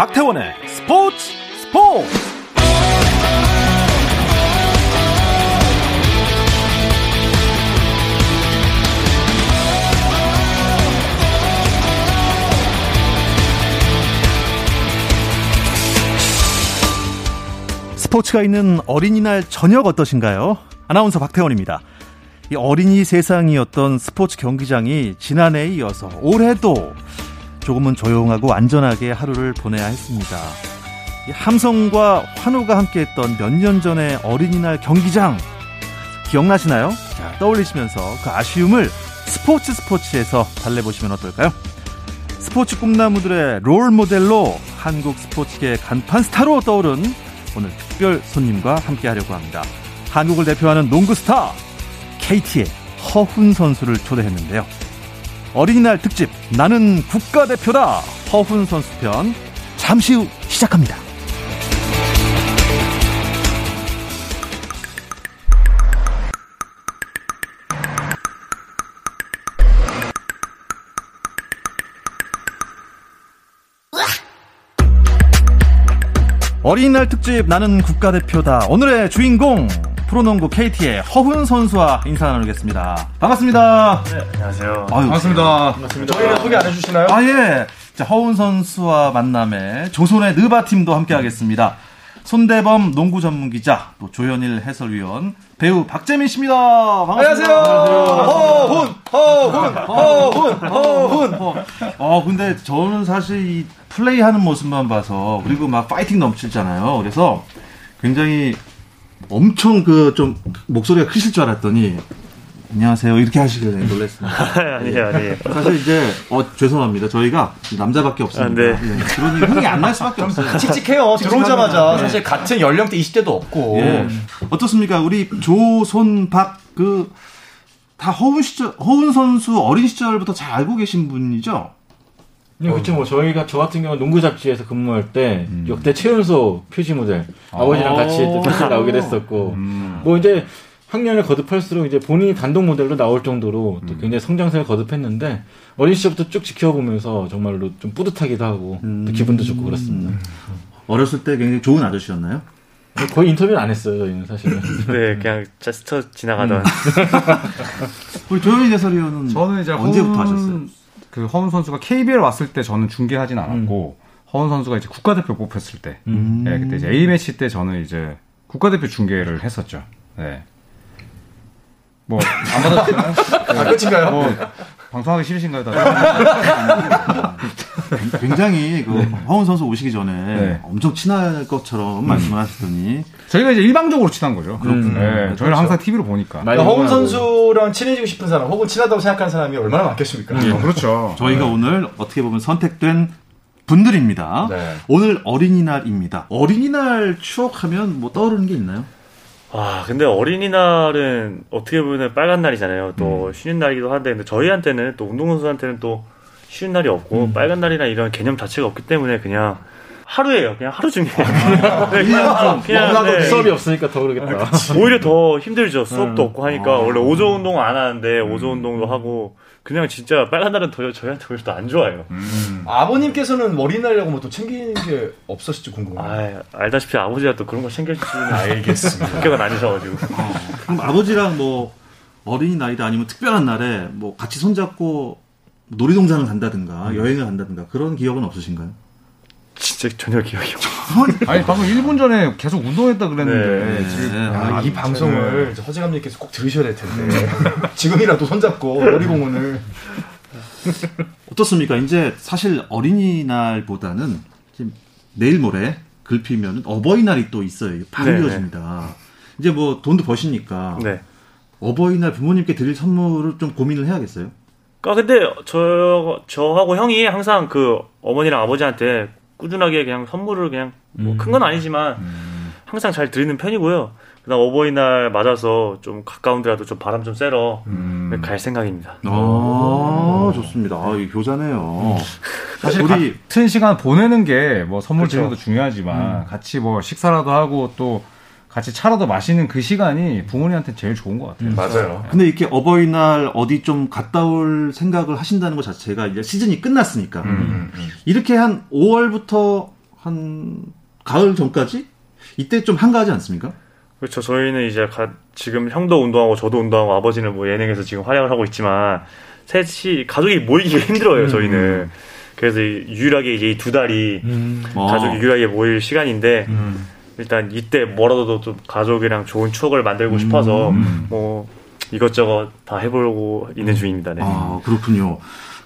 박태원의 스포츠 스포츠 스포츠가 있는 어린이날 저녁 어떠신가요? 아나운서 박태원입니다. 이 어린이 세상이었던 스포츠 경기장이 지난해에 이어서 올해도 조금은 조용하고 안전하게 하루를 보내야 했습니다. 함성과 환호가 함께했던 몇 년 전의 어린이날 경기장 기억나시나요? 자, 떠올리시면서 그 아쉬움을 스포츠 스포츠에서 달래보시면 어떨까요? 스포츠 꿈나무들의 롤 모델로 한국 스포츠계 간판 스타로 떠오른 오늘 특별 손님과 함께 하려고 합니다. 한국을 대표하는 농구 스타 KT의 허훈 선수를 초대했는데요. 어린이날 특집 나는 국가대표다 허훈 선수 편 잠시 후 시작합니다. 어린이날 특집 나는 국가대표다 오늘의 주인공 프로농구 KT의 허훈 선수와 인사 나누겠습니다. 반갑습니다. 네, 안녕하세요. 아유, 반갑습니다. 반갑습니다. 저희는 소개 안 해주시나요? 아, 예. 자, 허훈 선수와 만남에 조선의 느바 팀도 함께 하겠습니다. 손대범 농구 전문 기자, 또 조현일 해설위원, 배우 박재민 씨입니다. 반갑습니다. 안녕하세요. 허훈, 허훈, 허훈, 허훈. 어, 근데 저는 사실 이 플레이하는 모습만 봐서, 그리고 막 파이팅 넘치잖아요. 그래서 굉장히 엄청 그 좀 목소리가 크실 줄 알았더니 안녕하세요 이렇게 하시길래 놀랐습니다. 아니에요, 아니에요. 사실 이제 어 죄송합니다. 저희가 남자밖에 없습니다. 아, 네. 예, 그러니 흥이 안 날 수밖에 없어요. 칙칙해요. 들어오자마자 네. 사실 같은 연령대 20대도 없고. 예. 어떻습니까? 우리 조손박 그 다 허훈 시절 허훈 선수 어린 시절부터 잘 알고 계신 분이죠? 네, 그렇죠. 뭐 저희가 저 같은 경우 는 농구 잡지에서 근무할 때 음. 역대 최연소 표지 모델 아 버지랑 같이 또 표지 나오게 됐었고 뭐 이제 학년을 거듭할수록 이제 본인이 단독 모델로 나올 정도로 또 굉장히 성장세를 거듭했는데 어린 시절부터 쭉 지켜보면서 정말로 좀 뿌듯하기도 하고 또 기분도 좋고 그렇습니다. 어렸을 때 굉장히 좋은 아저씨였나요? 거의 인터뷰는 안 했어요, 저희는 사실은. 네, 그냥 스쳐 지나가던. 우리 조현일 해설위원은 저는 이제 언제부터 하셨어요? 그 허훈 선수가 KBL 왔을 때 저는 중계하진 않았고 허훈 선수가 이제 국가대표 뽑혔을 때, 음. 네, 그때 이제 A 매치 때 저는 이제 국가대표 중계를 했었죠. 네. 뭐안 받았지만 아, 끝인가요? 뭐 방송하기 싫으신가요, 다들? 굉장히 그 허훈 선수 오시기 전에 네. 엄청 친할 것처럼 말씀을 하시더니 저희가 이제 일방적으로 친한 거죠. 그렇군요. 네, 그렇죠. 저희는 항상 TV로 보니까. 그러니까 허훈. 선수랑 친해지고 싶은 사람, 혹은 친하다고 생각하는 사람이 얼마나 많겠습니까? 어, 그렇죠. 저희가 오늘 어떻게 보면 선택된 분들입니다. 네. 오늘 어린이날입니다. 어린이날 추억하면 뭐 떠오르는 게 있나요? 아, 근데 어린이날은 어떻게 보면 빨간 날이잖아요. 또 쉬는 날이기도 한데, 근데 저희한테는 또 운동선수한테는 또 쉬는 날이 없고, 빨간 날이나 이런 개념 자체가 없기 때문에 그냥 하루예요. 그냥 하루 중에. 네, 그냥, 그냥 네. 수업이 없으니까 더 그러겠다. 오히려 더 힘들죠. 수업도 없고 하니까. 원래 오조 운동 안 하는데, 오조 운동도 하고, 그냥 진짜 빨간 날은 더 저희한테 오히려 더안 좋아요. 아버님께서는 어린이날이라고 뭐 또 챙기는 게 없었을지 궁금해요. 아, 알다시피 아버지가 또 그런 거 챙겨주시는 알겠습니다. 학교가 아니셔가지고. 그럼 아버지랑 뭐 어린이날이다 아니면 특별한 날에 뭐 같이 손잡고 놀이동산을 간다든가 여행을 간다든가 그런 기억은 없으신가요? 진짜 전혀 기억이 없어요. 아니 방금 1분 전에 계속 운동했다 그랬는데 네. 지금 네. 야, 아, 이 방송을 이제 허재 감독님께서 꼭 들으셔야 될 텐데 지금이라도 손잡고 놀이공원을 어떻습니까? 이제 사실 어린이날보다는 지금 내일 모레 글피면 어버이날이 또 있어요. 바로 네, 이어집니다. 이제 뭐 돈도 버시니까 네. 어버이날 부모님께 드릴 선물을 좀 고민을 해야겠어요. 아 근데 저 저하고 형이 항상 그 어머니랑 아버지한테 꾸준하게 그냥 선물을 그냥 뭐 큰 건 아니지만 항상 잘 드리는 편이고요. 그다음 어버이날 맞아서 좀 가까운 데라도 좀 바람 좀 쐬러 갈 생각입니다. 아, 좋습니다. 아, 이 교자네요. 사실 우리 같은 시간 보내는 게 뭐 선물 그쵸. 드리는 것도 중요하지만 같이 뭐 식사라도 하고 또 같이 차라도 마시는 그 시간이 부모님한테 제일 좋은 것 같아요. 맞아요. 근데 이렇게 어버이날 어디 좀 갔다 올 생각을 하신다는 것 자체가 이제 시즌이 끝났으니까 음, 이렇게 한 5월부터 한 가을 전까지 이때 좀 한가하지 않습니까? 그렇죠. 저희는 이제 가- 지금 형도 운동하고 저도 운동하고 아버지는 뭐 예능에서 지금 활약을 하고 있지만 셋이 가족이 모이기가 힘들어요. 저희는. 그래서 이- 유일하게 이제 이 두 달이 어. 가족이 유일하게 모일 시간인데 일단 이때 뭐라도 좀 가족이랑 좋은 추억을 만들고 싶어서 뭐 이것저것 다 해보려고 있는 중입니다. 네. 아, 그렇군요.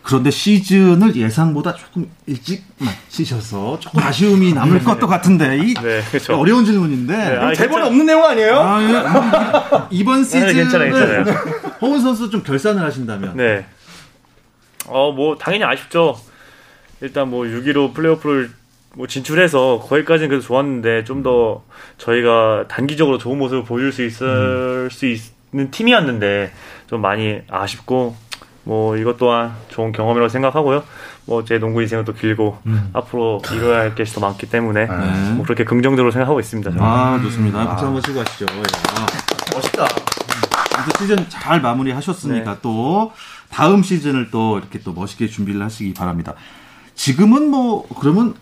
그런데 시즌을 예상보다 조금 일찍 마치셔서 조금 아쉬움이 남을 것도 같은데 이 네, 그렇죠. 어려운 질문인데 아니, 대본에 괜찮- 없는 내용 아니에요? 아, 예. 이번 아, 시즌을 괜찮아요, 괜찮아요. 허훈 선수 좀 결산을 하신다면 네. 어, 뭐, 당연히 아쉽죠. 일단 뭐, 6위로 플레이오프를 뭐 진출해서 거기까지는 그래도 좋았는데, 좀 더 저희가 단기적으로 좋은 모습을 보여줄 수 있을 수 있는 팀이었는데, 좀 많이 아쉽고, 뭐, 이것 또한 좋은 경험이라고 생각하고요. 뭐, 제 농구 인생은 또 길고, 앞으로 이뤄야 할 게 더 많기 때문에, 네. 뭐, 그렇게 긍정적으로 생각하고 있습니다. 저는. 아, 좋습니다. 박수 한번 치고 가시죠. 예. 아, 멋있다. 아무튼 시즌 잘 마무리 하셨으니까 또 다음 시즌을 또 이렇게 또 멋있게 준비를 하시기 바랍니다. 지금은 뭐 그러면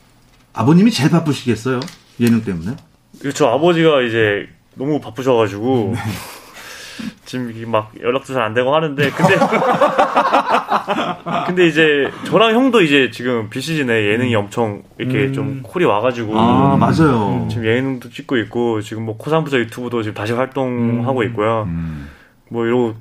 아버님이 제일 바쁘시겠어요? 예능 때문에? 그렇죠. 아버지가 이제 너무 바쁘셔가지고 지금 이게 막 연락도 잘 안 되고 하는데 근데 근데 이제 저랑 형도 이제 지금 비시즌에 예능이 엄청 이렇게 좀 콜이 와가지고 아, 맞아요. 지금 예능도 찍고 있고 지금 뭐 코산부자 유튜브도 지금 다시 활동하고 있고요. 뭐 이러고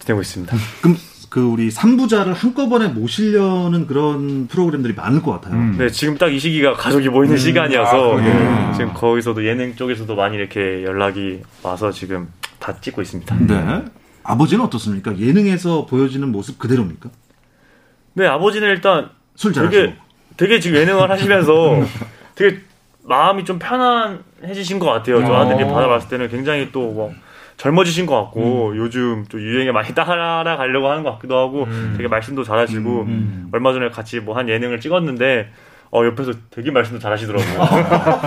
지내고 있습니다. 그럼 그 우리 삼부자를 한꺼번에 모시려는 그런 프로그램들이 많을 것 같아요. 음. 네, 지금 딱 이 시기가 가족이 모이는 시간이어서 아, 그러게요. 지금 거기서도 예능 쪽에서도 많이 이렇게 연락이 와서 지금 다 찍고 있습니다. 네. 아버지는 어떻습니까? 예능에서 보여지는 모습 그대로입니까? 네, 아버지는 일단 술 잘하시고. 되게 되게 지금 예능을 하시면서 되게 마음이 좀 편안해지신 것 같아요. 저 아들이 받아봤을 때는 굉장히 또뭐 젊어지신 것 같고 요즘 또 유행에 많이 따라가려고 하는 것 같기도 하고 되게 말씀도 잘하시고 얼마 전에 같이 뭐 한 예능을 찍었는데 어 옆에서 되게 말씀도 잘하시더라고요.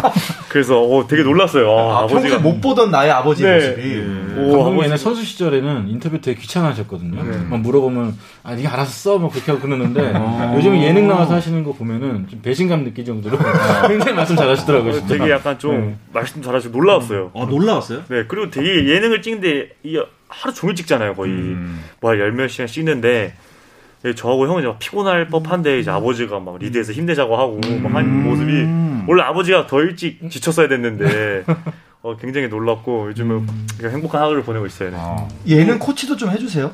그래서 어 되게 놀랐어요. 아, 아, 평소에 아버지가 못 보던 나의 아버지의 네. 모습이. 오, 감독님은 아버지 선수 시절에는 인터뷰 되게 귀찮아하셨거든요. 막 물어보면 아 네가 알아서 써, 뭐 그렇게 하고 그러는데 요즘 예능 나와서 하시는 거 보면은 좀 배신감 느낄 정도로 굉장히 말씀 잘하시더라고요. 진짜. 되게 약간 좀 말씀 잘하시고 놀라웠어요. 어, 놀라웠어요? 네, 그리고 되게 예능을 찍는데 이 하루 종일 찍잖아요, 거의. 뭐 열몇 시간 찍는데 예, 저하고 형은 이제 피곤할 법한데 이제 아버지가 막 리드해서 힘내자고 하고 막 하는 모습이 원래 아버지가 더 일찍 지쳤어야 됐는데 어, 굉장히 놀랍고 요즘은 그냥 행복한 하루를 보내고 있어요. 네. 아, 예능 코치도 좀 해주세요.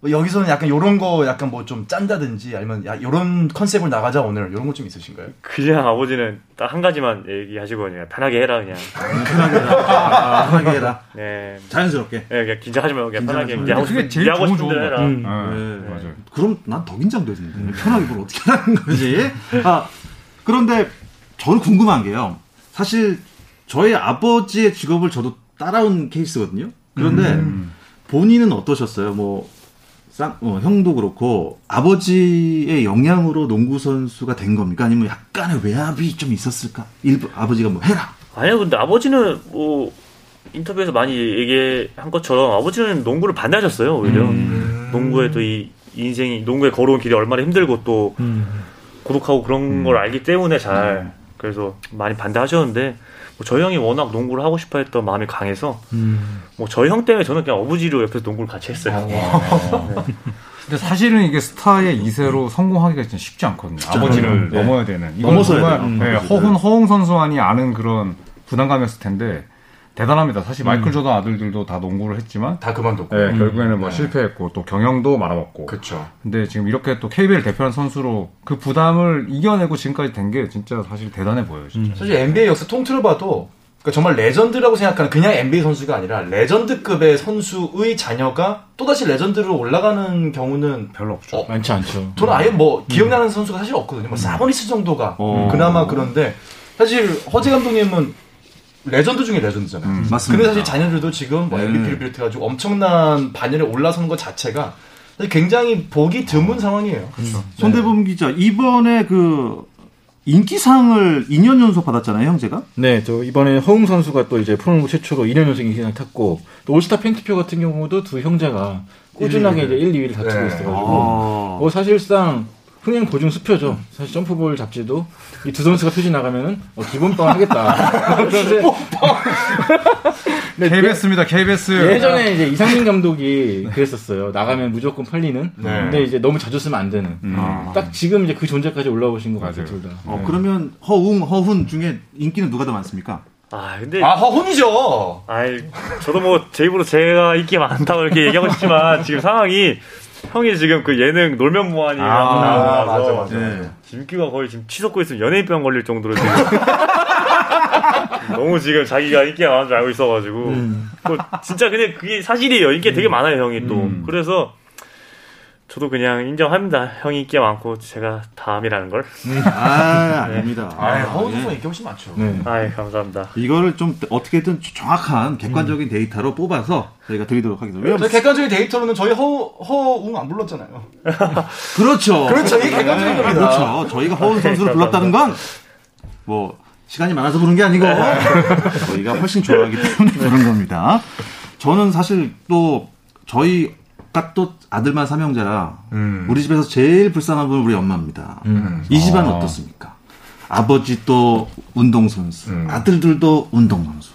뭐 여기서는 약간 요런 거 약간 뭐 좀 짠다든지 아니면 야 요런 컨셉을 나가자 오늘 요런 거 좀 있으신가요? 그냥 아버지는 딱 한 가지만 얘기하시고 그냥 편하게 해라 그냥. 편하게 해라. 편하게 해라. 네. 자연스럽게. 네, 그냥 긴장하지 말고 그냥 편하게 긴장하지 네 하고 그게 싶은 제일 네 하고 좋은 싶은 대로 좋은 해라. 것 네. 네, 맞아요. 그럼 난 더 긴장되는데 편하게 뭘 어떻게 하는 거지? 아 그런데 저는 궁금한 게요. 사실 저희 아버지의 직업을 저도 따라온 케이스거든요. 그런데 본인은 어떠셨어요? 뭐 쌍, 어, 형도 그렇고 아버지의 영향으로 농구 선수가 된 겁니까? 아니면 약간의 외압이 좀 있었을까? 일부 아버지가 뭐 해라. 아니요, 근데 아버지는 뭐 인터뷰에서 많이 얘기한 것처럼 아버지는 농구를 반대하셨어요. 오히려 농구에 또이 인생이 농구에 걸어온 길이 얼마나 힘들고 또 고독하고 그런 걸 알기 때문에 잘 그래서 많이 반대하셨는데 뭐 저희 형이 워낙 농구를 하고 싶어 했던 마음이 강해서 뭐 저희 형 때문에 저는 그냥 어부지로 옆에서 농구를 같이 했어요. 근데 사실은 이게 스타의 2세로 성공하기가 진짜 쉽지 않거든요. 아버지를 네. 넘어야 되는. 이건 넘어서야 정말. 음, 네. 허훈, 허웅 선수만이 아는 그런 부담감이었을 텐데 대단합니다. 사실 마이클 조던 아들들도 다 농구를 했지만 다 그만뒀고. 네, 결국에는 뭐 실패했고 또 경영도 말아먹고. 그쵸. 근데 지금 이렇게 또 KBL 대표하는 선수로 그 부담을 이겨내고 지금까지 된 게 진짜 사실 대단해 보여요. 진짜. 사실 NBA 역사 통틀어 봐도 그러니까 정말 레전드라고 생각하는 그냥 NBA 선수가 아니라 레전드급의 선수의 자녀가 또다시 레전드로 올라가는 경우는 별로 없죠. 어, 많지 않죠. 저는 아예 뭐 기억나는 선수가 사실 없거든요. 뭐 사보니스 정도가 어. 그나마 그런데 사실 허재 감독님은 레전드 중에 레전드잖아요. 맞습니다. 근데 사실 자녀들도 지금 뭐 네. MVP를 비롯해가지고 엄청난 반열에 올라서는 것 자체가 사실 굉장히 보기 드문 상황이에요. 손대범 기자 이번에 그 인기상을 2년 연속 받았잖아요, 형제가. 네, 저 이번에 허웅 선수가 또 이제 프로농구 최초로 2년 연속 인기상 탔고 또 올스타 팬투표 같은 경우도 두 형제가 꾸준하게 1, 이제 1, 2위를 다투고 네. 있어가지고 아. 뭐 사실상 흥행 보증 수표죠. 사실 점프볼 잡지도 이 두 선수가 표지 나가면은 어, 기본빵 하겠다. 그런데 KBS입니다. KBS. 예전에 이제 이상민 감독이 그랬었어요. 나가면 무조건 팔리는. 네. 근데 이제 너무 자주 쓰면 안 되는. 음. 딱 지금 이제 그 존재까지 올라오신 것 같아요. 둘 다. 어, 그러면 허웅, 허훈 중에 인기는 누가 더 많습니까? 아 근데 아 허훈이죠. 아이 저도 뭐 제 입으로 제가 인기 많다고 이렇게 얘기하고 싶지만 지금 상황이 형이 지금 그 예능 놀면 뭐하니라고 아, 나와서 맞아 맞아. 네. 김기가 거의 지금 치솟고 있으면 연예인병 걸릴 정도로 지금 너무 지금 자기가 인기가 많은 줄 알고 있어가지고 또 진짜 근데 그게 사실이에요 인기 가 되게 많아요 형이 또 음. 그래서 저도 그냥 인정합니다 형이 인기가 많고 제가 다음이라는 걸 아, 아닙니다. 아 허훈 예. 선수 인기 훨씬 많죠. 네. 아이 감사합니다 이거를 좀 어떻게든 정확한 객관적인 데이터로 뽑아서 저희가 드리도록 하겠습니다. 저희 객관적인 데이터로는 저희 허 허웅 안 불렀잖아요. 그렇죠. 그렇죠. 이게 객관적인 겁니다. 그렇죠. 저희가 허훈 선수를 불렀다는 건 뭐 시간이 많아서 부른 게 아니고 저희가 훨씬 좋아하기 때문에 부른 겁니다. 저는 사실 또 저희 가또 아들만 삼형제라 음. 우리 집에서 제일 불쌍한 분은 우리 엄마입니다. 이 집안 아. 어떻습니까? 아버지 또 운동선수, 음. 아들들도 운동선수.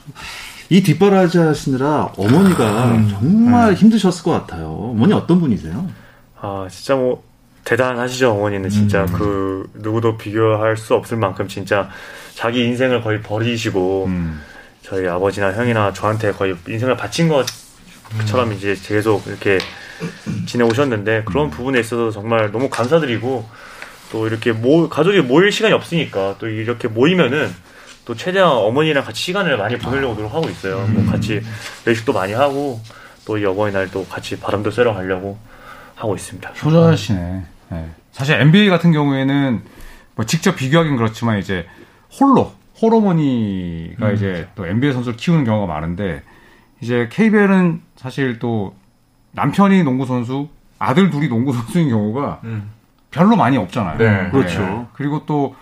이 뒷바라지 하시느라 어머니가 음. 정말 힘드셨을 것 같아요. 어머니 어떤 분이세요? 아 진짜 뭐 대단하시죠 어머니는 진짜 그 누구도 비교할 수 없을 만큼 진짜 자기 인생을 거의 버리시고 음. 저희 아버지나 형이나 저한테 거의 인생을 바친 것처럼 이제 계속 이렇게 지내오셨는데 그런 부분에 있어서 정말 너무 감사드리고 또 이렇게 모 가족이 모일 시간이 없으니까 또 이렇게 모이면은 또 최대한 어머니랑 같이 시간을 많이 보내려고 노력하고 있어요. 뭐 같이 외식도 많이 하고 또 이 어버이날 또 같이 바람도 쐬러 가려고 하고 있습니다. 효자시네. 네. 사실 NBA 같은 경우에는 뭐 직접 비교하긴 그렇지만 이제 홀로 홀어머니가 이제 또 NBA 선수를 키우는 경우가 많은데 이제 KBL은 사실 또 남편이 농구 선수, 아들 둘이 농구 선수인 경우가 음. 별로 많이 없잖아요. 네. 그렇죠. 그리고 또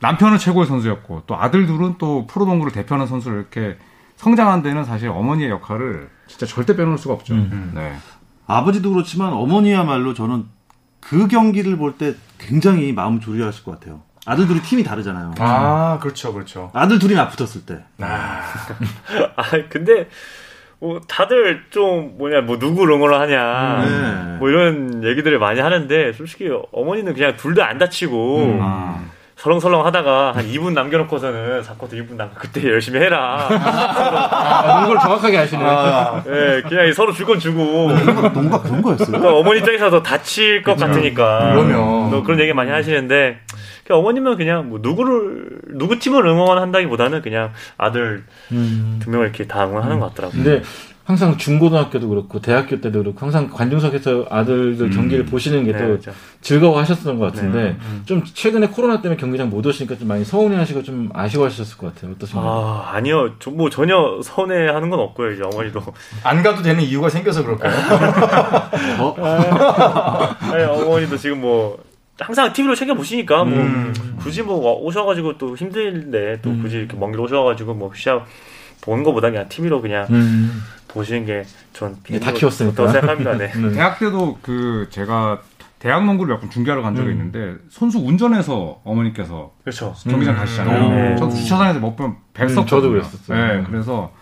남편은 최고의 선수였고 또 아들 둘은 또 프로농구를 대표하는 선수를 이렇게 성장한 데는 사실 어머니의 역할을 진짜 절대 빼놓을 수가 없죠. 네. 아버지도 그렇지만 어머니야말로 저는 그 경기를 볼 때 굉장히 마음 졸여하실 것 같아요. 아들 둘이 팀이 다르잖아요. 아 그렇죠 그렇죠. 아들 둘이 맞붙었을 때. 아, 아 근데 뭐 다들 좀 뭐냐 뭐 누구 응원을 하냐. 네. 뭐 이런 얘기들을 많이 하는데 솔직히 어머니는 그냥 둘 다 안 다치고 아, 설렁설렁 하다가 한 2분 남겨놓고서는 4쿼터 2분 남겨 그때 열심히 해라. 아, 농구를 정확하게 하시네. 예 그냥 서로 줄 건 주고. 농구가, 농구가 그런 거였어요? 그러니까 어머니 입장에서 더 다칠 것 같으니까. 그러면. 또 그런 얘기 많이 하시는데 어머님은 그냥 뭐 누구를 누구 팀을 응원한다기보다는 그냥 아들 음. 두 명을 이렇게 다 응원하는 것 같더라고요. 근데 항상 중고등학교도 그렇고 대학교 때도 그렇고 항상 관중석에서 아들들 경기를 보시는 게또 네, 그렇죠. 즐거워하셨던 것 같은데 네, 좀 최근에 코로나 때문에 경기장 못 오시니까 좀 많이 서운해하시고 좀 아쉬워하셨을 것 같아요. 어떠신가요? 아 아니요, 저, 뭐 전혀 서운해하는 건 없고요. 이제 어머니도 안 가도 되는 이유가 생겨서 그럴까요? 아니, 어머니도 지금 뭐 항상 TV로 챙겨 보시니까 뭐 음. 굳이 뭐 와- 오셔가지고 또 힘들데 또 굳이 이렇게 먼길 오셔가지고 뭐 시합 보는 것보다 그냥 TV로 그냥 음. 보시는 게전 네, 다 키웠으니까. 생각합니다. 네. 네. 대학 때도 그 제가 대학 농구를 몇 번 중계하러 간 적이 있는데 선수 운전해서 어머니께서 그렇죠. 경기장 가시잖아요. 네. 저도 주차장에서 몇번 뵀었거든요. 음, 저도 그랬었어요. 네, 음. 그래서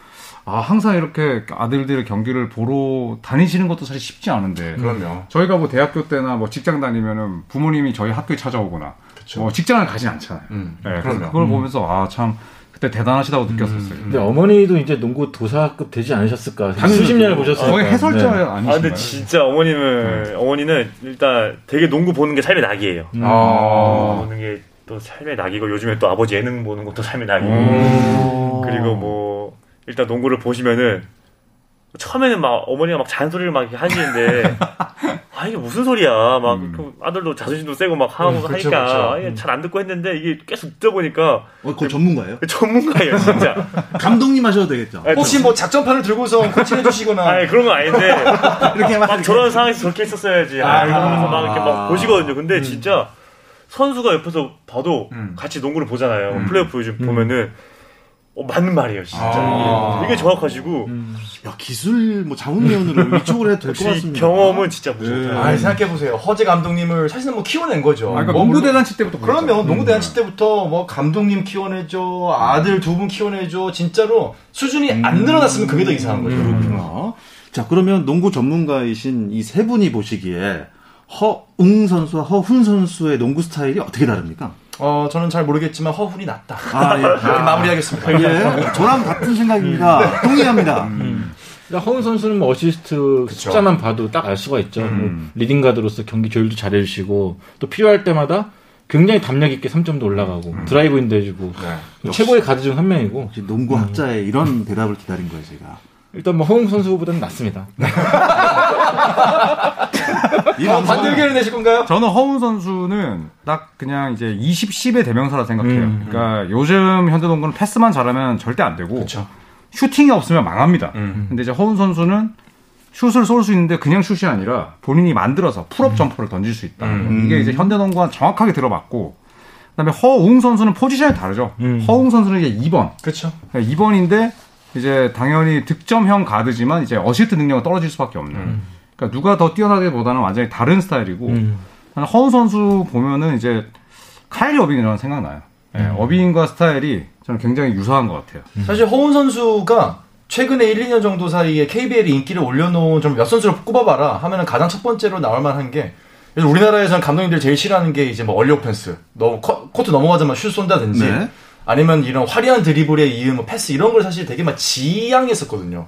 아 항상 이렇게 아들들의 경기를 보러 다니시는 것도 사실 쉽지 않은데 그럼요. 저희가 뭐 대학교 때나 뭐 직장 다니면은 부모님이 저희 학교에 찾아오거나 뭐 직장을 가진 않잖아요. 음, 네, 그래서. 그걸 보면서 아 참 그때 대단하시다고 느꼈었어요. 근데 어머니도 이제 농구 도사급 되지 않으셨을까? 수십 년을 보셨으니까. 거의 해설자 네. 아니신가요? 아 근데 진짜 어머님은 어머니는 일단 되게 농구 보는 게 삶의 낙이에요. 음. 아. 보는 게 또 삶의 낙이고 요즘에 또 아버지 예능 보는 것도 삶의 낙이고 음. 그리고 뭐 일단 농구를 보시면은 처음에는 막 어머니가 막 잔소리를 막 이렇게 하시는데 아 이게 무슨 소리야? 막 음. 그 아들도 자존심도 세고 막 하고 음, 그쵸, 하니까 그쵸. 잘안 듣고 했는데 이게 계속 듣다 보니까 어, 그 전문가예요? 전문가예요 진짜. 감독님 하셔도 되겠죠. 아니, 혹시 뭐 작전판을 들고서 코칭해 주시거나. 아니 그런 건 아닌데. 이렇게 막 막 저런 상황에서 저렇게 했었어야지. 아, 이러면서 막 이렇게 막 보시거든요. 근데 진짜 선수가 옆에서 봐도 음. 같이 농구를 보잖아요. 음. 플레이오프 요즘 보면은 어, 맞는 말이에요, 진짜. 아. 되게 정확하시고 야, 기술 뭐 자문위원으로 이쪽으로 해도 될 것 같습니다. 경험은 진짜 무섭다. 아, 생각해 보세요. 허재 감독님을 사실은 뭐 키워낸 거죠. 아, 그러니까 뭐 농구 물론- 대잔치 때부터. 그러면 농구 대잔치 때부터 뭐 감독님 키워내줘, 아들 두 분 키워내줘, 진짜로 수준이 안 늘어났으면 그게 더 이상한 거죠. 그렇구나. 자, 그러면 농구 전문가이신 이 세 분이 보시기에 허웅 선수와 허훈 선수의 농구 스타일이 어떻게 다릅니까? 어, 저는 잘 모르겠지만 허훈이 낫다. 아, 예. 이렇게 마무리하겠습니다. 예. 저랑 같은 생각입니다. 동의합니다. 그러니까 허훈 선수는 뭐 어시스트 숫자만 봐도 딱 알 수가 있죠. 뭐 leading 가드로서 경기 조율도 잘해주시고 또 필요할 때마다 굉장히 담력 있게 3점도 올라가고 드라이브인도 해주고 네. 최고의 가드 중 한 명이고 농구 학자의 이런 대답을 기다린 거예요, 제가. 일단 뭐 허웅 선수보다는 낫습니다. 이 어, 방송은 반대 의견을 내실 건가요? 저는 허훈 선수는 딱 그냥 이제 20, 10의 대명사라 생각해요. 음, 그러니까 요즘 현대농구는 패스만 잘하면 절대 안 되고 그렇죠. 슈팅이 없으면 망합니다. 음. 근데 이제 허훈 선수는 슛을 쏠 수 있는데 그냥 슛이 아니라 본인이 만들어서 pull-up jumper를 던질 수 있다. 음. 이게 이제 현대농구와 정확하게 들어맞고 그다음에 허웅 선수는 포지션이 다르죠. 음. 허웅 선수는 이제 2번. 그렇죠. 2번인데 이제 당연히 득점형 가드지만 이제 어시스트 능력은 떨어질 수밖에 없는. 음. 그러니까 누가 더 뛰어나기보다는 완전히 다른 스타일이고 음. 허훈 선수 보면은 이제 카일리 어빙이라는 생각나요. 예, 어빙과 스타일이 저는 굉장히 유사한 것 같아요. 사실 허훈 선수가 최근에 1, 2년 정도 사이에 KBL이 인기를 올려놓은 좀 몇 선수를 꼽아봐라 하면은 가장 첫 번째로 나올 만한 게 그래서 우리나라에서는 감독님들 제일 싫어하는 게 이제 뭐 early offense 너무 커- 코트 넘어가자마자 슛 쏜다든지 네. 아니면 이런 화려한 드리블에 이은 뭐 패스 이런 걸 사실 되게 막 지양했었거든요.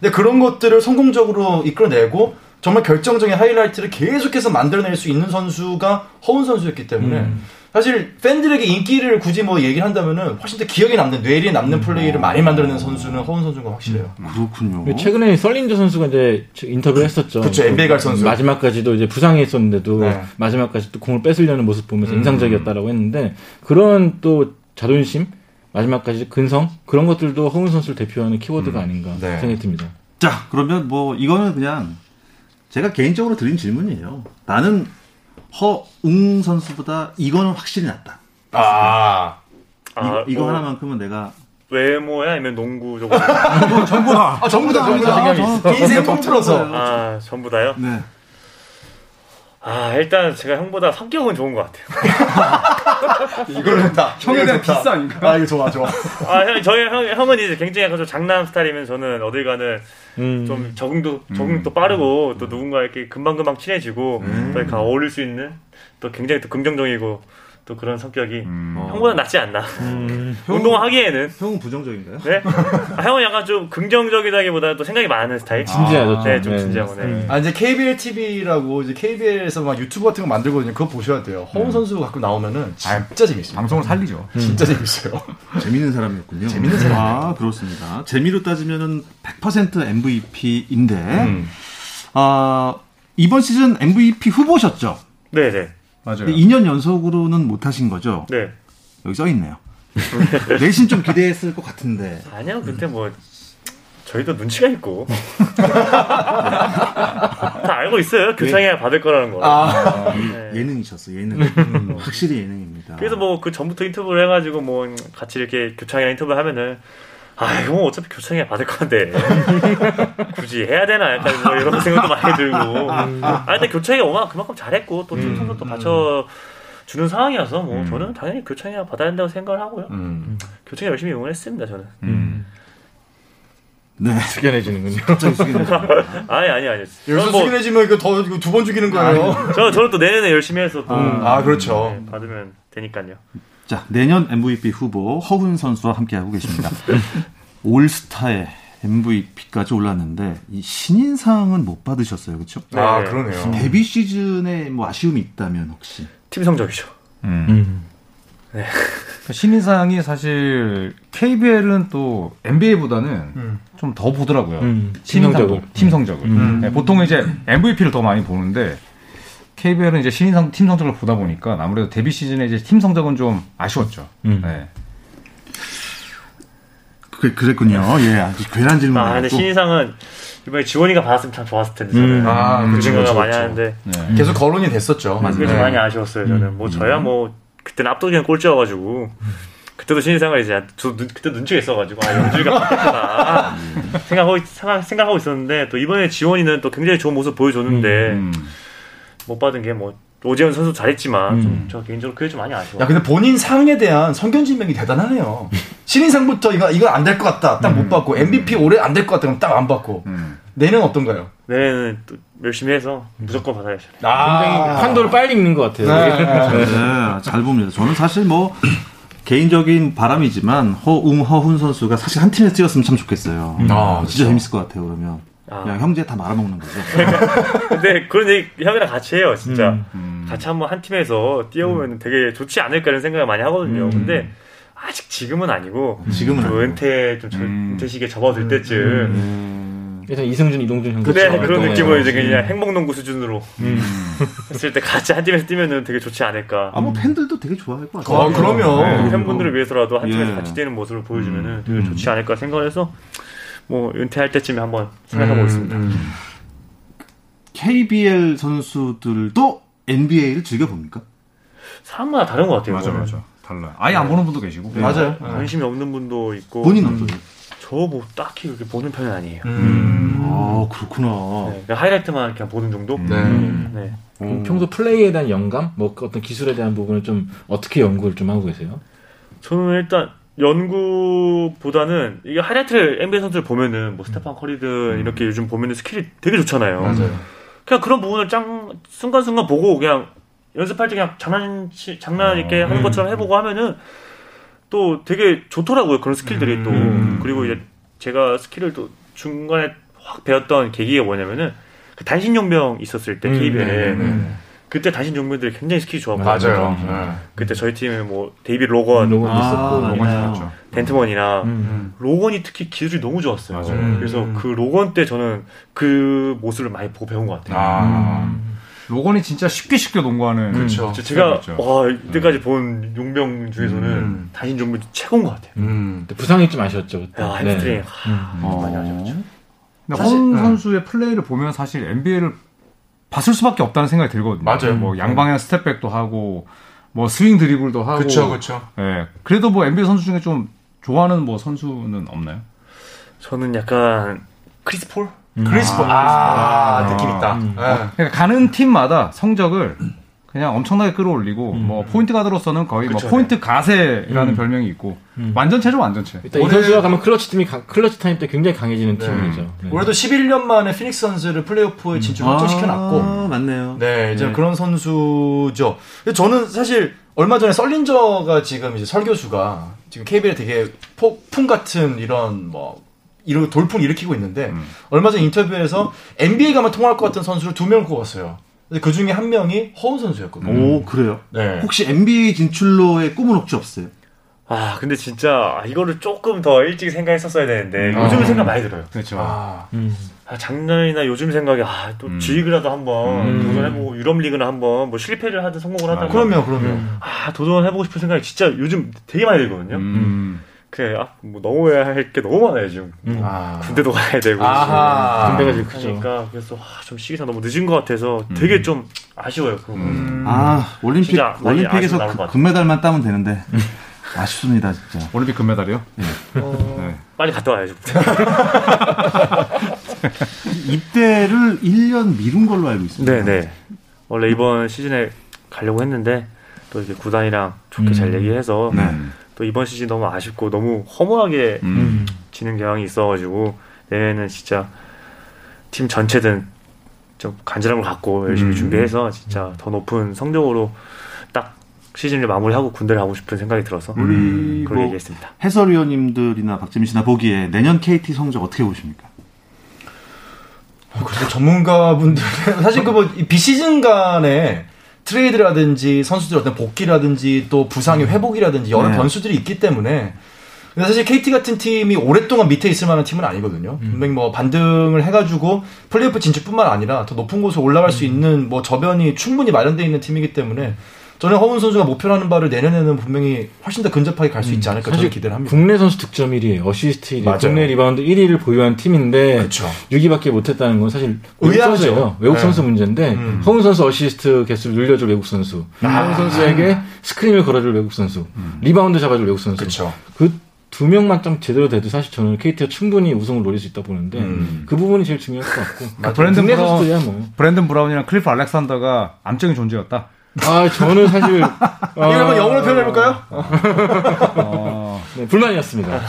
근데 그런 것들을 성공적으로 이끌어내고 정말 결정적인 하이라이트를 계속해서 만들어낼 수 있는 선수가 허훈 선수였기 때문에 사실 팬들에게 인기를 굳이 뭐 얘기를 한다면은 훨씬 더 기억에 남는 뇌리에 남는 플레이를 많이 만들어낸 선수는 허훈 선수인 건 확실해요. 그렇군요. 그리고 최근에 설린저 선수가 이제 인터뷰를 했었죠. 그쵸, NBA 갈 선수. 마지막까지도 이제 부상해 있었는데도 네. 마지막까지 또 공을 뺏으려는 모습 보면서 인상적이었다라고 했는데 그런 또 자존심 마지막까지 근성 그런 것들도 허훈 선수를 대표하는 키워드가 아닌가 네. 생각이 듭니다. 자, 그러면 뭐 이거는 그냥 제가 개인적으로 드린 질문이에요. 나는 허웅 선수보다 이거는 확실히 낫다. 아, 아, 이거, 이거 뭐 하나만큼은 내가 외모야 아니면 농구적으로? 전부 다. 아 전부 다 전부 다 아. 인생 통틀어서. 아 전부 다요? 네. 아 일단 제가 형보다 성격은 좋은 것 같아요. 이걸 좋다. 형에 대한 디스 아닌가? 아 이거 좋아 좋아. 아 형, 저희 형, 형은 이제 굉장히 약간 좀 장남 스타일이면 저는 어딜 가는 음. 좀 적응도 적응도 빠르고 또 누군가 이렇게 금방 금방 친해지고 또 이렇게 어울릴 수 있는 또 굉장히 또 긍정적이고 또 그런 성격이 형보다 낫지 않나. 운동하기에는 형은 부정적인가요? 네. 아, 형은 약간 좀 긍정적이다기보다 또 생각이 많은 스타일. 진지하죠. 네, 좀 네. 진지하고 네. 아 이제 KBL TV라고 이제 KBL에서 막 유튜브 같은 거 만들거든요. 그거 보셔야 돼요. 허훈 선수 가끔 나오면은 진짜 재밌어요. 방송을 살리죠. 진짜 재밌어요. 재밌는 사람이었군요. 재밌는 사람이에요. 아, 그렇습니다. 재미로 따지면은 100% MVP인데, 음. 아, 이번 시즌 MVP 후보셨죠? 네, 네. 맞아요. 근데 2년 연속으로는 못 하신 거죠? 네. 여기 써 있네요. 내신 좀 기대했을 것 같은데. 아니요, 근데 뭐 저희도 눈치가 있고 다 알고 있어요. 교창해야 받을 거라는 거. 아, 네. 예능이셨어, 예능. 음, 확실히 예능입니다. 그래서 뭐 그 전부터 인터뷰를 해가지고 뭐 같이 이렇게 교창이랑 인터뷰 하면은 아 이거 뭐 어차피 교창해야 받을 건데 굳이 해야 되나 약간 뭐 이런 생각도 많이 들고 아 근데 교창이가 워낙 그만큼 잘했고 또팀 성적도 받쳐 주는 상황이어서 뭐 저는 당연히 교창이가 받아야 된다고 생각을 하고요 음. 교창이 열심히 응원했습니다 저는 네. 숙연해지는군요. 갑자기 숙이네요. 아니 아니 아니 여기서 뭐 숙연해지면 이거 더두 번 죽이는 거예요. 저 저는 또 내년에 열심히 해서 또 아 그렇죠. 네, 받으면 되니까요. 자, 내년 MVP 후보 허훈 선수와 함께하고 계십니다. 올스타에 MVP까지 올랐는데 이 신인상은 못 받으셨어요, 그렇죠? 네. 아 그러네요. 데뷔 시즌에 뭐 아쉬움이 있다면 혹시? 팀 성적이죠. 음. 그러니까 신인상이 사실 KBL은 또 NBA보다는 음. 좀더 보더라고요. 음, 신인상도. 팀 성적을. 음. 네, 보통 이제 MVP를 더 많이 보는데 KBL은 이제 신인상 팀 성적을 보다 보니까 아무래도 데뷔 시즌에 이제 팀 성적은 좀 아쉬웠죠. 음. 네. 그, 그랬군요. 예, 아주 괴란 질문. 아 근데 신인상은 이번에 지원이가 받았으면 참 좋았을 텐데 음. 저는 아, 그 그렇죠, 생각을 그렇죠, 많이 그렇죠. 하는데 네. 계속 거론이 됐었죠. 그게 좀 네. 많이 아쉬웠어요 저는 뭐 저야 뭐 그때는 압도적인 꼴찌여가지고 그때도 신인생활 이제 저 눈, 그때 눈치가 있어가지고 아 바뀌었구나 생각하고 생각, 생각하고 있었는데 또 이번에 지원이는 또 굉장히 좋은 모습 보여줬는데 음. 못 받은 게뭐 오재현 선수 잘했지만 음. 좀저 개인적으로 그게 좀 많이 아쉬워. 야 근데 본인 상에 대한 성견지명이 대단하네요. 신인상부터 이거 이건 안될 것 같다. 딱못 받고 MVP 올해 안 될 것 같다. 그럼 딱 안 받고 음. 내년 어떤가요? 내년은 또 열심히 해서 무조건 받아야죠. 굉장히 판도를 빨리 읽는 것 같아요. 네. 네, 잘 봅니다. 저는 사실 뭐 개인적인 바람이지만 허웅 허훈 선수가 사실 한 팀에 뛰었으면 참 좋겠어요. 아, 진짜 재밌을 것 같아요. 그러면 아. 그냥 형제 다 말아먹는 거죠. 근데 그런 얘기 형이랑 같이 해요, 진짜. 음. 같이 한번 한 팀에서 뛰어보면 되게 좋지 않을까 이런 생각을 많이 하거든요. 근데 아직 지금은 아니고 지금은 좀 아니고. 은퇴 좀 절- 음. 은퇴식에 접어들 때쯤 일단 이승준, 이동준 형들. 좀 그런 활동해요. 느낌으로 이제 그냥 행복농구 수준으로 음. 했을 때 같이 한 팀에서 뛰면은 되게 좋지 않을까. 아, 뭐 팬들도 되게 좋아할 것 같아요. 어, 그러면. 네, 팬분들을 위해서라도 한 팀에서 예. 같이 뛰는 모습을 보여주면은 되게 좋지 않을까 생각을 해서 뭐 은퇴할 때쯤에 한번 생각해보고 있습니다. KBL 선수들도 NBA를 즐겨 봅니까? 사람마다 다른 것 같아요. 맞아 그거는. 맞아 달라. 아예 안 보는 분도 계시고. 맞아요. 관심이 없는 분도 있고 본인은 어떠세요? 저뭐 딱히 그렇게 보는 편은 아니에요. 음. 아 그렇구나. 네, 그냥 하이라이트만 그냥 보는 정도. 네. 네. 그럼 평소 플레이에 대한 영감, 뭐 어떤 기술에 대한 부분을 좀 어떻게 연구를 좀 하고 계세요? 저는 일단 연구보다는 이게 하이라이트를 NBA 선수를 보면은 뭐 스테판 커리든 이렇게 요즘 보면은 스킬이 되게 좋잖아요. 맞아요. 그냥 그런 부분을 짱 순간순간 보고 그냥 연습할 때 그냥 장난 장난 있게 하는 것처럼 해보고 하면은 또 되게 좋더라고요 그런 스킬들이 또. 그리고 이제 제가 스킬을 또 중간에 확 배웠던 계기가 뭐냐면은 그 단신용병 있었을 때 KBL에. 음. 그때 단신용병들이 굉장히 스킬이 좋았거든요. 맞아요. 네. 그때 저희 팀에 뭐 데이비 로건, 로건도 아, 있었고. 로건 로건 아, 좋았죠. 덴트먼이나 음. 로건이 특히 기술이 너무 좋았어요. 맞아요. 그래서 음. 그 로건 때 저는 그 모습을 많이 보고 배운 것 같아요. 아. 로건이 진짜 쉽게 쉽게 농구하는. 그렇죠. 저 제가. 와 이때까지 본 용병 중에서는 음. 단신 용병 최고인 것 같아요. 음. 근데 부상이 좀 아쉬웠죠. 네. 햄스트링 어. 많이 아쉬웠죠. 근데 사실- 네. 선수의 플레이를 보면 사실 NBA를 봤을 수밖에 없다는 생각이 들거든요. 맞아요. 뭐 양방향 step back도 하고 뭐 스윙 드리블도 하고. 그쵸, 그쵸. 예. 그래도 뭐 NBA 선수 중에 좀 좋아하는 뭐 선수는 없나요? 저는 약간 크리스 폴? 크리스 폴. 아, 느낌 있다. 음. 네. 그러니까 가는 팀마다 성적을 그냥 엄청나게 끌어올리고 뭐 포인트 가드로서는 거의 그쵸, 뭐 Point God이라는 음. 별명이 있고 음. 완전체죠 완전체. 일단 이 올해- 선수가 가면 클러치 팀이 가- 클러치 타임 때 굉장히 강해지는 네. 팀이죠. 네. 올해도 11년 만에 피닉스 선수를 플레이오프에 진출 확정시켜놨고. 아, 맞네요. 네, 이제 네. 그런 선수죠. 저는 사실 얼마 전에 설린저가 지금 이제 설교수가 지금 KBL에 되게 폭풍 같은 이런 뭐 이런 돌풍 일으키고 있는데 음. 얼마 전 인터뷰에서 NBA 가면 통할 것 같은 선수를 두 명 꼽았어요. 근데 그 중에 한 명이 허운 선수였거든요. 오 그래요. 네. 혹시 NBA 진출로의 꿈은 혹시 없어요? 아 근데 진짜 이거를 조금 더 일찍 생각했었어야 되는데 음. 요즘 아. 생각 많이 들어요. 그렇죠. 아, 음. 아, 작년이나 요즘 생각에 아또 음. G리그라도 한번 음. 도전해보고 유럽 리그나 한번 뭐 실패를 하든 성공을 하든 맞아요. 그럼요, 그럼요. 아 도전해보고 싶은 생각이 진짜 요즘 되게 많이 들거든요. 음. 그래 아, 뭐 넘어야 할 게 너무 많아요 지금. 음. 아. 군대도 가야 되고. 아하. 군대가 제일 크죠. 그러니까 그래서 아, 좀 시기상 너무 늦은 것 같아서 되게 좀 아쉬워요. 그런 거. 음. 아 올림픽 진짜 많이 올림픽에서 것 그- 같아요. 금메달만 따면 되는데 아쉽습니다 진짜. 올림픽 금메달이요? 어, 네. 빨리 갔다 와야죠. 입대를 1년 미룬 걸로 알고 있습니다. 네네. 원래 이번 시즌에 가려고 했는데 또 이렇게 구단이랑 좋게 음. 잘 얘기해서 네. 또 이번 시즌 너무 아쉽고 너무 허무하게 음. 지는 경향이 있어가지고 내년에는 진짜 팀 전체든 좀 간절함을 갖고 열심히 음. 준비해서 진짜 더 높은 성적으로 딱 시즌을 마무리하고 군대를 가고 싶은 생각이 들어서 우리 그렇게 뭐 얘기했습니다. 해설위원님들이나 박재민 씨나 보기에 내년 KT 성적 어떻게 보십니까? 그리고 전문가분들 사실 그 뭐 비시즌 간에 트레이드라든지 선수들 어떤 복귀라든지 또 부상의 회복이라든지 여러 네. 변수들이 있기 때문에 근데 사실 KT 같은 팀이 오랫동안 밑에 있을 만한 팀은 아니거든요. 분명히 뭐 반등을 해가지고 플레이오프 진출뿐만 아니라 더 높은 곳에 올라갈 수 있는 뭐 저변이 충분히 마련되어 있는 팀이기 때문에 저는 허훈 선수가 목표로 하는 바를 내년에는 분명히 훨씬 더 근접하게 갈 수 있지 않을까 사실 기대를 합니다. 국내 선수 득점 1위, 어시스트 1위, 맞아요. 국내 리바운드 1위를 보유한 팀인데 그쵸. 6위밖에 못했다는 건 사실 외국 의아하죠. 선수예요. 외국 네. 선수 문제인데 음. 허훈 선수 어시스트 개수를 늘려줄 외국 선수, 허훈 선수에게 스크린을 걸어줄 외국 선수, 리바운드 잡아줄 외국 선수. 그렇죠. 그두 명만 좀 제대로 돼도 사실 저는 KT가 충분히 우승을 노릴 수 있다 보는데 음. 그 부분이 제일 중요할 것 같고. 그 브랜든 브라운, 뭐. 브랜든 브라운이랑 클리프 알렉산더가 암적인 존재였다. 아 저는 사실 어, 이거 한번 영어로 표현해 볼까요? 어, 네, 불만이었습니다.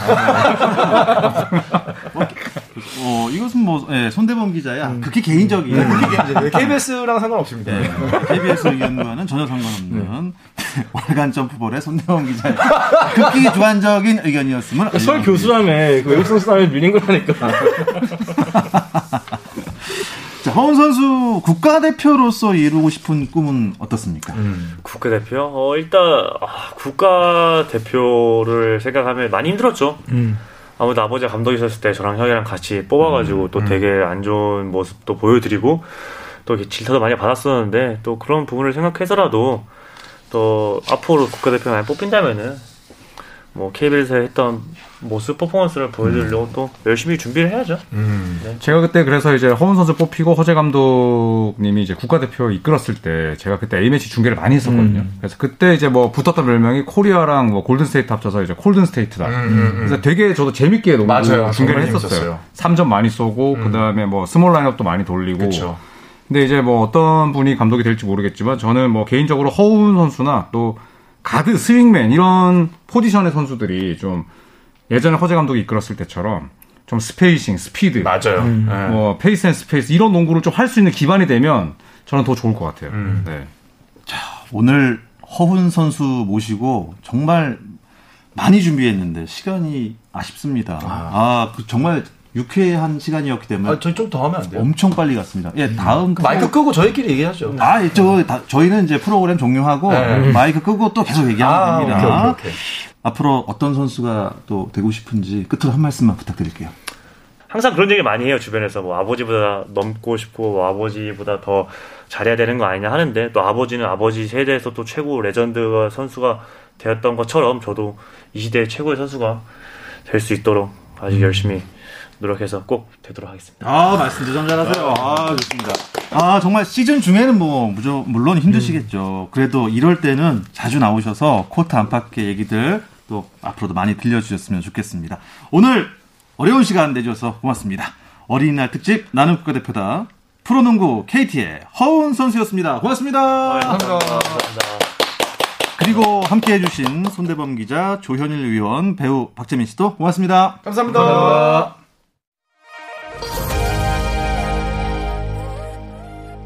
어, 이것은 뭐, 예, 손대범 기자야. 음. 극히 개인적인. 네, KBS랑 상관없습니다. 네. KBS 의견과는 전혀 상관없는 월간 점프볼의 손대범 기자의 극히 주관적인 의견이었음을. 설. 교수라며 그 외국 선수라며 밀린 거라니까. 자, 허훈 선수 국가대표로서 이루고 싶은 꿈은 어떻습니까? 국가대표? 어, 일단, 아, 국가대표를 생각하면 많이 힘들었죠. 아무래도 아버지가 감독이셨을 때 저랑 형이랑 같이 뽑아가지고 또 되게 안 좋은 모습도 보여드리고 또 질타도 많이 받았었는데 또 그런 부분을 생각해서라도 또 앞으로 국가대표 많이 뽑힌다면은 뭐 KBL에서 했던 모습 퍼포먼스를 보여드리려고 또 열심히 준비를 해야죠. 제가 그때 그래서 이제 허훈 선수 뽑히고 허재 감독님이 이제 국가대표 이끌었을 때 제가 그때 A매치 중계를 많이 했었거든요. 음. 그래서 그때 이제 뭐 붙었던 별명이 코리아랑 뭐 골든 스테이트 합쳐서 이제 콜든 스테이트다. 그래서 되게 저도 재밌게 음, 맞아요. 중계를 했었어요. 재밌었어요. 3점 많이 쏘고 그다음에 뭐 small 라인업도 많이 돌리고 그렇죠. 근데 이제 뭐 어떤 분이 감독이 될지 모르겠지만 저는 뭐 개인적으로 허훈 선수나 또 가드 스윙맨 이런 포지션의 선수들이 좀 예전에 허재 감독이 이끌었을 때처럼 좀 spacing, 스피드, 맞아요. 네. 뭐 pace and space 이런 농구를 좀 할 수 있는 기반이 되면 저는 더 좋을 것 같아요. 음. 네. 오늘 허훈 선수 모시고 정말 많이 준비했는데 시간이 아쉽습니다. 아, 그 정말 유쾌한 시간이었기 때문에 아, 저희 좀 더 하면 안 돼요? 엄청 빨리 갔습니다. 예, 다음 그 마이크 끄고 저희끼리 얘기하죠. 아, 예, 저, 다- 저희는 이제 프로그램 종료하고 네. 마이크 끄고 또 계속 얘기하면 아, 됩니다. 오케이, 오케이, 오케이. 앞으로 어떤 선수가 또 되고 싶은지 끝으로 한 말씀만 부탁드릴게요. 항상 그런 얘기 많이 해요 주변에서 뭐 아버지보다 넘고 싶고 뭐 아버지보다 더 잘해야 되는 거 아니냐 하는데 또 아버지는 아버지 세대에서 또 최고 레전드 선수가 되었던 것처럼 저도 이 시대의 최고의 선수가 될 수 있도록 아주 열심히 노력해서 꼭 되도록 하겠습니다. 아, 말씀도 참 잘하세요. 아, 좋습니다. 아, 정말 시즌 중에는 뭐, 물론 힘드시겠죠. 그래도 이럴 때는 자주 나오셔서 코트 안팎의 얘기들 또 앞으로도 많이 들려주셨으면 좋겠습니다. 오늘 어려운 시간 내주셔서 고맙습니다. 어린이날 특집 나는 국가대표다. 프로농구 KT의 허운 선수였습니다. 고맙습니다. 감사합니다. 그리고 함께 해주신 손대범 기자, 조현일 의원, 배우 박재민 씨도 고맙습니다. 감사합니다.